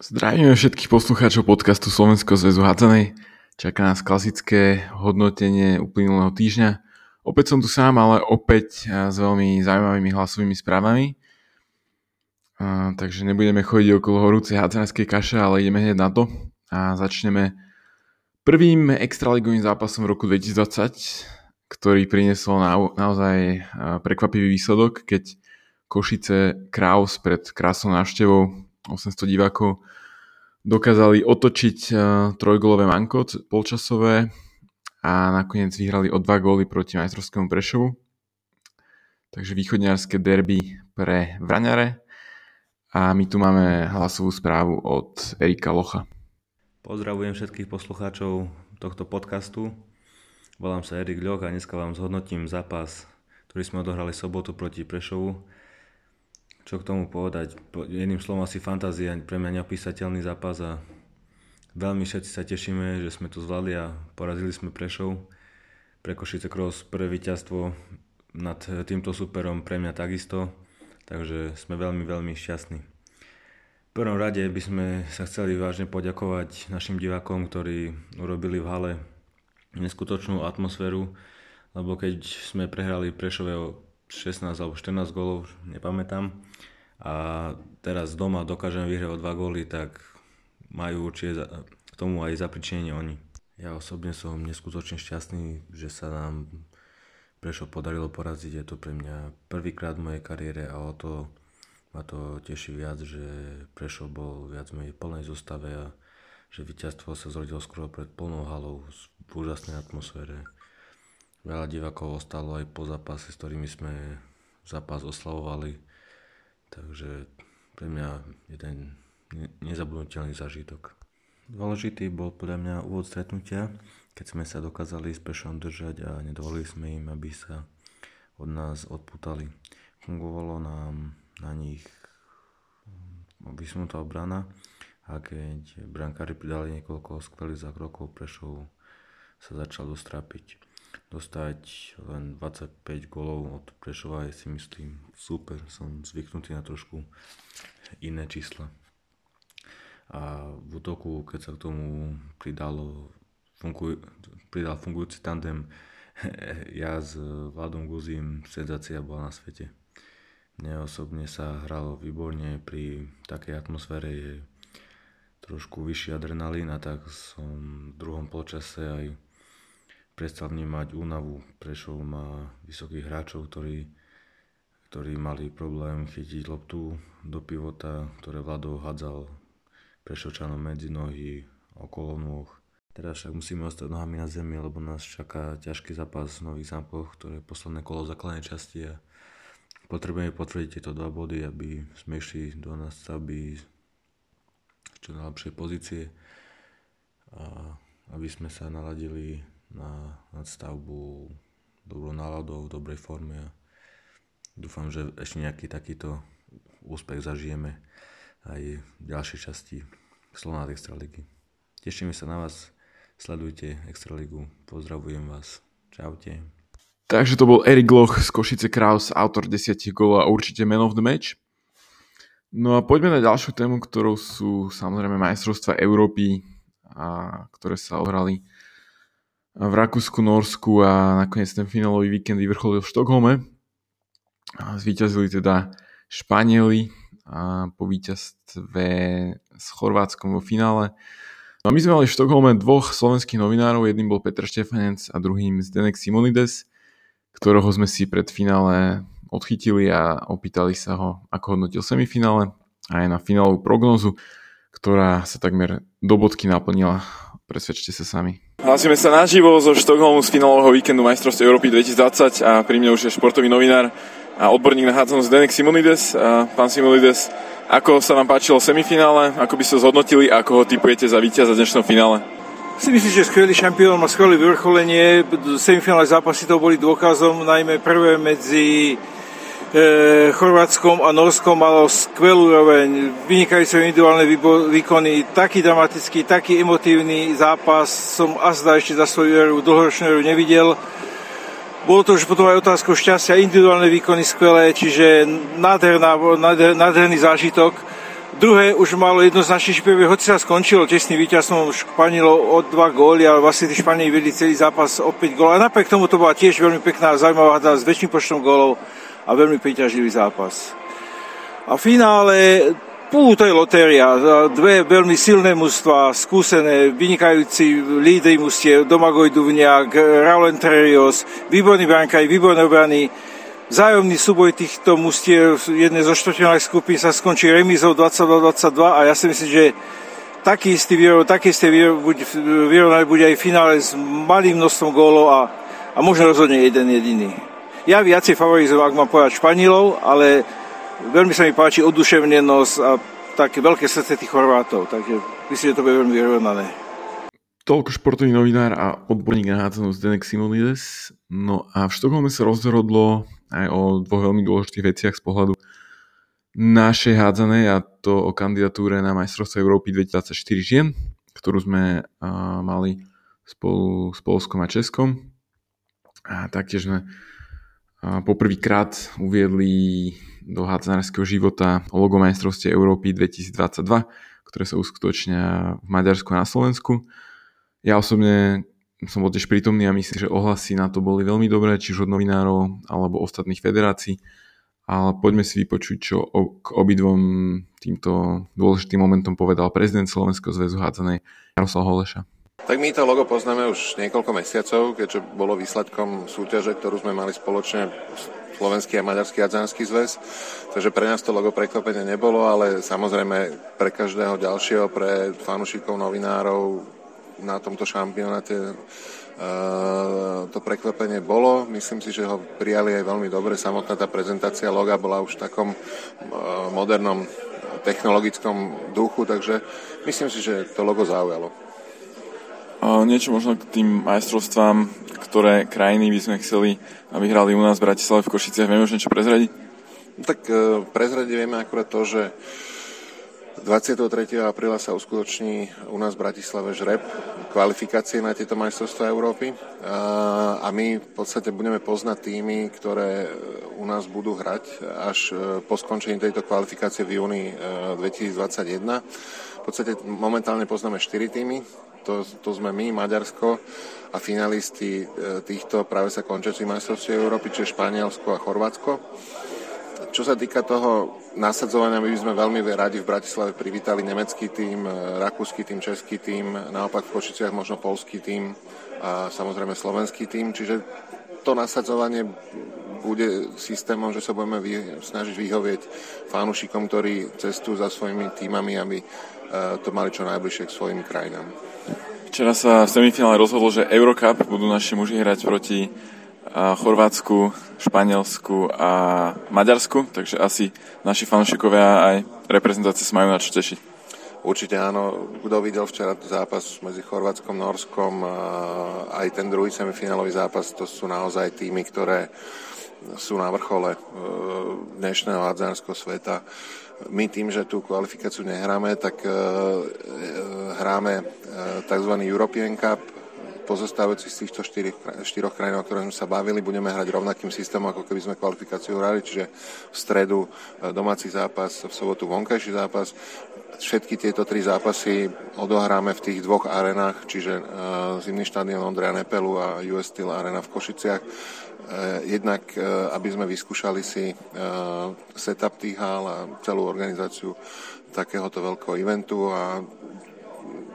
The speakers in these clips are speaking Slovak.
Zdravíme všetkých poslucháčov podcastu Slovenského zväzu hádzanej. Čaká nás klasické hodnotenie uplynulého týždňa. Opäť som tu sám, ale opäť s veľmi zaujímavými hlasovými správami. A, takže nebudeme chodiť okolo horúcej hádzanskej kaše, ale ideme hneď na to. A začneme prvým extraligovým zápasom v roku 2020, ktorý priniesol na, naozaj prekvapivý výsledok, keď Košice Kraus pred krásnou návštevou 800 divákov dokázali otočiť uh, trojgolové manko polčasové a nakoniec vyhrali o dva góly proti majstrovskému Prešovu. Takže východňarské derby pre Vraňare. A my tu máme hlasovú správu od Erika Locha. Pozdravujem všetkých poslucháčov tohto podcastu. Volám sa Erik Ľoch a dneska vám zhodnotím zápas, ktorý sme odohrali sobotu proti Prešovu čo k tomu povedať? Jedným slovom asi fantázia, pre mňa neopísateľný zápas a veľmi všetci sa tešíme, že sme to zvládli a porazili sme Prešov. Pre Košice Cross prvé víťazstvo nad týmto superom pre mňa takisto, takže sme veľmi, veľmi šťastní. V prvom rade by sme sa chceli vážne poďakovať našim divákom, ktorí urobili v hale neskutočnú atmosféru, lebo keď sme prehrali Prešove o 16 alebo 14 gólov, nepamätám. A teraz doma dokážeme vyhrať o 2 góly, tak majú určite k tomu aj zapričinenie oni. Ja osobne som neskutočne šťastný, že sa nám Prešov podarilo poraziť. Je to pre mňa prvýkrát v mojej kariére a o to ma to teší viac, že Prešov bol viac v plnej zostave a že víťazstvo sa zrodilo skoro pred plnou halou v úžasnej atmosfére. Veľa divákov ostalo aj po zápase, s ktorými sme zápas oslavovali. Takže pre mňa jeden nezabudnutelný zážitok. Dôležitý bol podľa mňa úvod stretnutia, keď sme sa dokázali s Pešom držať a nedovolili sme im, aby sa od nás odputali. Fungovalo nám na nich vysunutá obrana a keď brankári pridali niekoľko skvelých zákrokov, Prešov sa začal dostrápiť dostať len 25 golov od Prešova je si myslím super, som zvyknutý na trošku iné čísla. A v útoku, keď sa k tomu pridalo, funguj, pridal fungujúci tandem ja s Vladom Guzím, senzácia bola na svete. Mne osobne sa hralo výborne, pri takej atmosfére je trošku vyšší adrenalín a tak som v druhom polčase aj prestal vnímať únavu. Prešov má vysokých hráčov, ktorí, ktorí mali problém chytiť loptu do pivota, ktoré Vlado hádzal Prešovčanom medzi nohy, okolo nôh. Teraz však musíme ostať nohami na zemi, lebo nás čaká ťažký zápas v Nových zámkoch, ktoré je posledné kolo základnej časti a potrebujeme potvrdiť tieto dva body, aby sme išli do nastavby čo najlepšej pozície a aby sme sa naladili na nadstavbu dobrou náladou, v dobrej forme a dúfam, že ešte nejaký takýto úspech zažijeme aj v ďalšej časti Slovná Extraligy. Tešíme sa na vás, sledujte Extraligu, pozdravujem vás, čaute. Takže to bol Erik Loch z Košice Kraus, autor 10 gólov a určite man of the match. No a poďme na ďalšiu tému, ktorou sú samozrejme majstrovstva Európy, a, ktoré sa ohrali v Rakúsku, Norsku a nakoniec ten finálový víkend vyvrcholil v Štokholme. Zvíťazili teda Španieli a po víťazstve s Chorvátskom vo finále. No a my sme mali v Štokholme dvoch slovenských novinárov, jedným bol Petr Štefanec a druhým Zdenek Simonides, ktorého sme si pred finále odchytili a opýtali sa ho, ako hodnotil semifinále a aj na finálovú prognozu, ktorá sa takmer do bodky naplnila. Presvedčte sa sami. Hlasíme sa naživo zo Štokholmu z finálového víkendu majstrovstv Európy 2020 a pri mne už je športový novinár a odborník na hádzanú Zdenek Simonides. Pán Simonides, ako sa vám páčilo semifinále, ako by ste zhodnotili a ako ho typujete za víťaza dnešného finále? Si myslím, že skvelý šampión má skvelé vyvrcholenie. Semifinále zápasy to boli dôkazom, najmä prvé medzi e, Chorvátskom a Norskom malo skvelú úroveň, vynikajúce individuálne výkony, taký dramatický, taký emotívny zápas som azda ešte za svoju éru, dlhoročnú éru nevidel. Bolo to už potom aj otázkou šťastia, individuálne výkony skvelé, čiže nádherná, nádher, nádherný zážitok. Druhé už malo jednoznačne špiové, hoci sa skončilo tesným víťazstvom Španielov o dva góly, ale vlastne tí Španieli vedli celý zápas o 5 gólov. A napriek tomu to bola tiež veľmi pekná, zaujímavá hra s väčším počtom gólov a veľmi príťažlivý zápas. A v finále Pú, to je lotéria. Dve veľmi silné mužstva, skúsené, vynikajúci lídry mužstiev, Domagoj Duvniak, Raul Entrerios, výborný brankaj, výborné obrany. Vzájomný súboj týchto mužstiev jednej zo štvrťfinálnych skupín sa skončí remízou 22-22 a ja si myslím, že taký istý výrov, taký istý výrovnanie bude aj v finále s malým množstvom gólov a, a možno rozhodne jeden jediný. Ja viacej favorizujem, ak mám povedať Španielov, ale veľmi sa mi páči oduševnenosť a také veľké srdce tých Chorvátov, takže myslím, že to bude veľmi vyrovnané. Toľko športový novinár a odborník na hádzanú Zdenek Simonides. No a v Štokholme sa rozhodlo aj o dvoch veľmi dôležitých veciach z pohľadu našej hádzanej a to o kandidatúre na majstrovstvo Európy 2024 žien, ktorú sme uh, mali spolu s Polskom a Českom. A taktiež sme poprvýkrát uviedli do hádzanárskeho života logo majstrovstie Európy 2022, ktoré sa uskutočnia v Maďarsku a na Slovensku. Ja osobne som bol tiež prítomný a myslím, že ohlasy na to boli veľmi dobré, či už od novinárov alebo ostatných federácií. Ale poďme si vypočuť, čo k obidvom týmto dôležitým momentom povedal prezident Slovenského zväzu hádzanej Jaroslav Holeša. Tak my to logo poznáme už niekoľko mesiacov, keďže bolo výsledkom súťaže, ktorú sme mali spoločne Slovenský a Maďarský adzanský zväz. Takže pre nás to logo prekvapenie nebolo, ale samozrejme pre každého ďalšieho, pre fanúšikov, novinárov na tomto šampionáte e, to prekvapenie bolo. Myslím si, že ho prijali aj veľmi dobre. Samotná tá prezentácia loga bola už v takom e, modernom technologickom duchu, takže myslím si, že to logo zaujalo. Niečo možno k tým majstrovstvám, ktoré krajiny by sme chceli, aby hrali u nás v Bratislave v Košiciach. Vieme už niečo prezradiť? Tak e, prezradiť vieme akurát to, že 23. apríla sa uskutoční u nás v Bratislave žreb kvalifikácie na tieto majstrovstvá Európy a my v podstate budeme poznať týmy, ktoré u nás budú hrať až e, po skončení tejto kvalifikácie v júni 2021. E, v podstate momentálne poznáme 4 týmy, to, to sme my, Maďarsko a finalisti e, týchto práve sa končiacich majstrovstiev Európy, čiže Španielsko a Chorvátsko. Čo sa týka toho nasadzovania, my by sme veľmi radi v Bratislave privítali nemecký tým, e, rakúsky tým, český tým, naopak v Košiciach možno polský tým a samozrejme slovenský tým, čiže to nasadzovanie bude systémom, že sa budeme vy, snažiť vyhovieť fanúšikom, ktorí cestujú za svojimi týmami, aby e, to mali čo najbližšie k svojim krajinám. Včera sa v semifinále rozhodlo, že Eurocup budú naši muži hrať proti Chorvátsku, Španielsku a Maďarsku, takže asi naši fanúšikovia aj reprezentácie sa majú na čo tešiť. Určite áno. Kto videl včera zápas medzi Chorvátskom, Norskom, aj ten druhý semifinálový zápas, to sú naozaj týmy, ktoré sú na vrchole e, dnešného hádzanárskeho sveta. My tým, že tú kvalifikáciu nehráme, tak e, e, hráme tzv. European Cup, pozostávajúci z týchto štyroch, štyroch krajín, o ktorých sme sa bavili, budeme hrať rovnakým systémom, ako keby sme kvalifikáciu hrali, čiže v stredu domáci zápas, v sobotu vonkajší zápas. Všetky tieto tri zápasy odohráme v tých dvoch arenách, čiže zimný štadión Ondreja Nepelu a US Steel Arena v Košiciach. Jednak, aby sme vyskúšali si setup tých hál a celú organizáciu takéhoto veľkého eventu a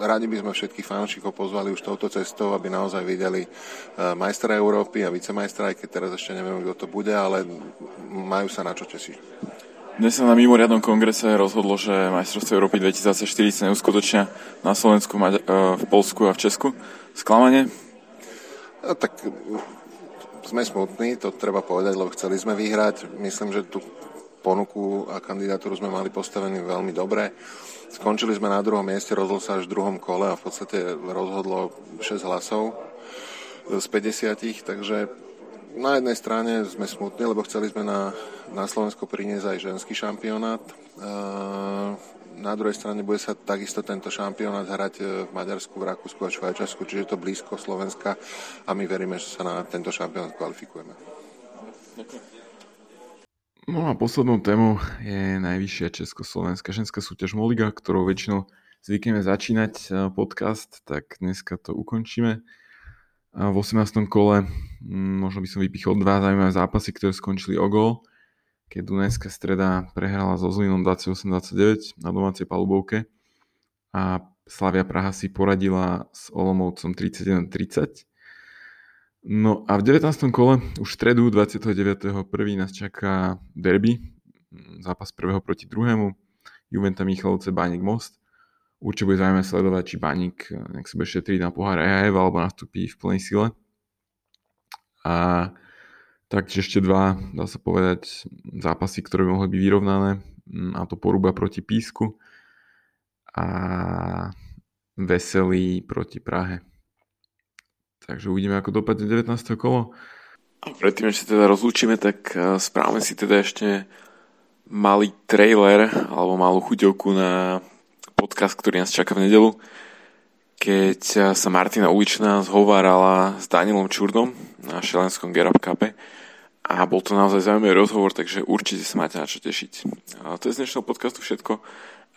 radi by sme všetkých fanúšikov pozvali už touto cestou, aby naozaj videli e, majstra Európy a vicemajstra, aj keď teraz ešte neviem, kto to bude, ale majú sa na čo tešiť. Dnes sa na mimoriadnom kongrese rozhodlo, že majstrovstvo Európy 2024 sa neuskutočnia na Slovensku, e, v Polsku a v Česku. Sklamanie? No, tak sme smutní, to treba povedať, lebo chceli sme vyhrať. Myslím, že tú ponuku a kandidatúru sme mali postavenú veľmi dobre. Skončili sme na druhom mieste, rozhodol sa až v druhom kole a v podstate rozhodlo 6 hlasov z 50, takže na jednej strane sme smutní, lebo chceli sme na, na Slovensko priniesť aj ženský šampionát. E, na druhej strane bude sa takisto tento šampionát hrať v Maďarsku, v Rakúsku a Švajčiarsku, čiže je to blízko Slovenska a my veríme, že sa na tento šampionát kvalifikujeme. No a poslednou témou je najvyššia československá ženská súťaž Moliga, ktorou väčšinou zvykneme začínať eh, podcast, tak dneska to ukončíme. V 18. kole mm, možno by som vypichol dva zaujímavé zápasy, ktoré skončili o gol, keď Dunajská streda prehrala so Zlinom 28-29 na domácej palubovke a Slavia Praha si poradila s Olomovcom 31-30. No a v 19. kole, už v stredu 29.1. nás čaká derby, mm, zápas prvého proti druhému, Juventa Michalovce, Bánik Most. Určite bude zaujímavé sledovať, či Bánik eh, nech sa bude šetriť na pohár EHF alebo nastúpi v plnej sile. A taktiež ešte dva, dá sa povedať, zápasy, ktoré by mohli byť vyrovnané. Mm, a to Poruba proti Písku a Veselý proti Prahe. Takže uvidíme, ako dopadne 19. kolo. A predtým, ešte teda rozlúčime, tak eh, správame si teda ešte malý trailer alebo malú chuťovku na podcast, ktorý nás čaká v nedelu, keď eh, sa Martina Uličná zhovárala s Danielom Čurdom na šelenskom Gerab Cupe a bol to naozaj zaujímavý rozhovor, takže určite sa máte na čo tešiť. A to je z dnešného podcastu všetko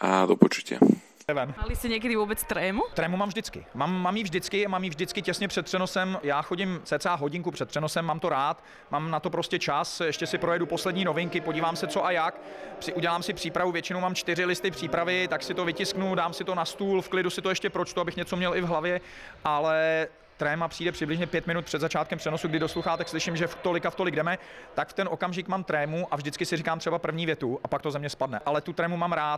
a do počutia. Mali jste někdy vůbec trému? Trému mám vždycky. Mám, mám ji vždycky, mám ji vždycky těsně před přenosem. Já chodím cca hodinku před přenosem, mám to rád, mám na to prostě čas, ještě si projedu poslední novinky, podívám se co a jak, při, udělám si přípravu, většinou mám čtyři listy přípravy, tak si to vytisknu, dám si to na stůl, v klidu si to ještě pročtu, abych něco měl i v hlavě, ale tréma přijde přibližně pět minut před začátkem přenosu, kdy do sluchátek slyším, že v tolika v tolik jdeme, tak v ten okamžik mám trému a vždycky si říkám třeba první větu a pak to ze mě spadne. Ale tu trému mám rád,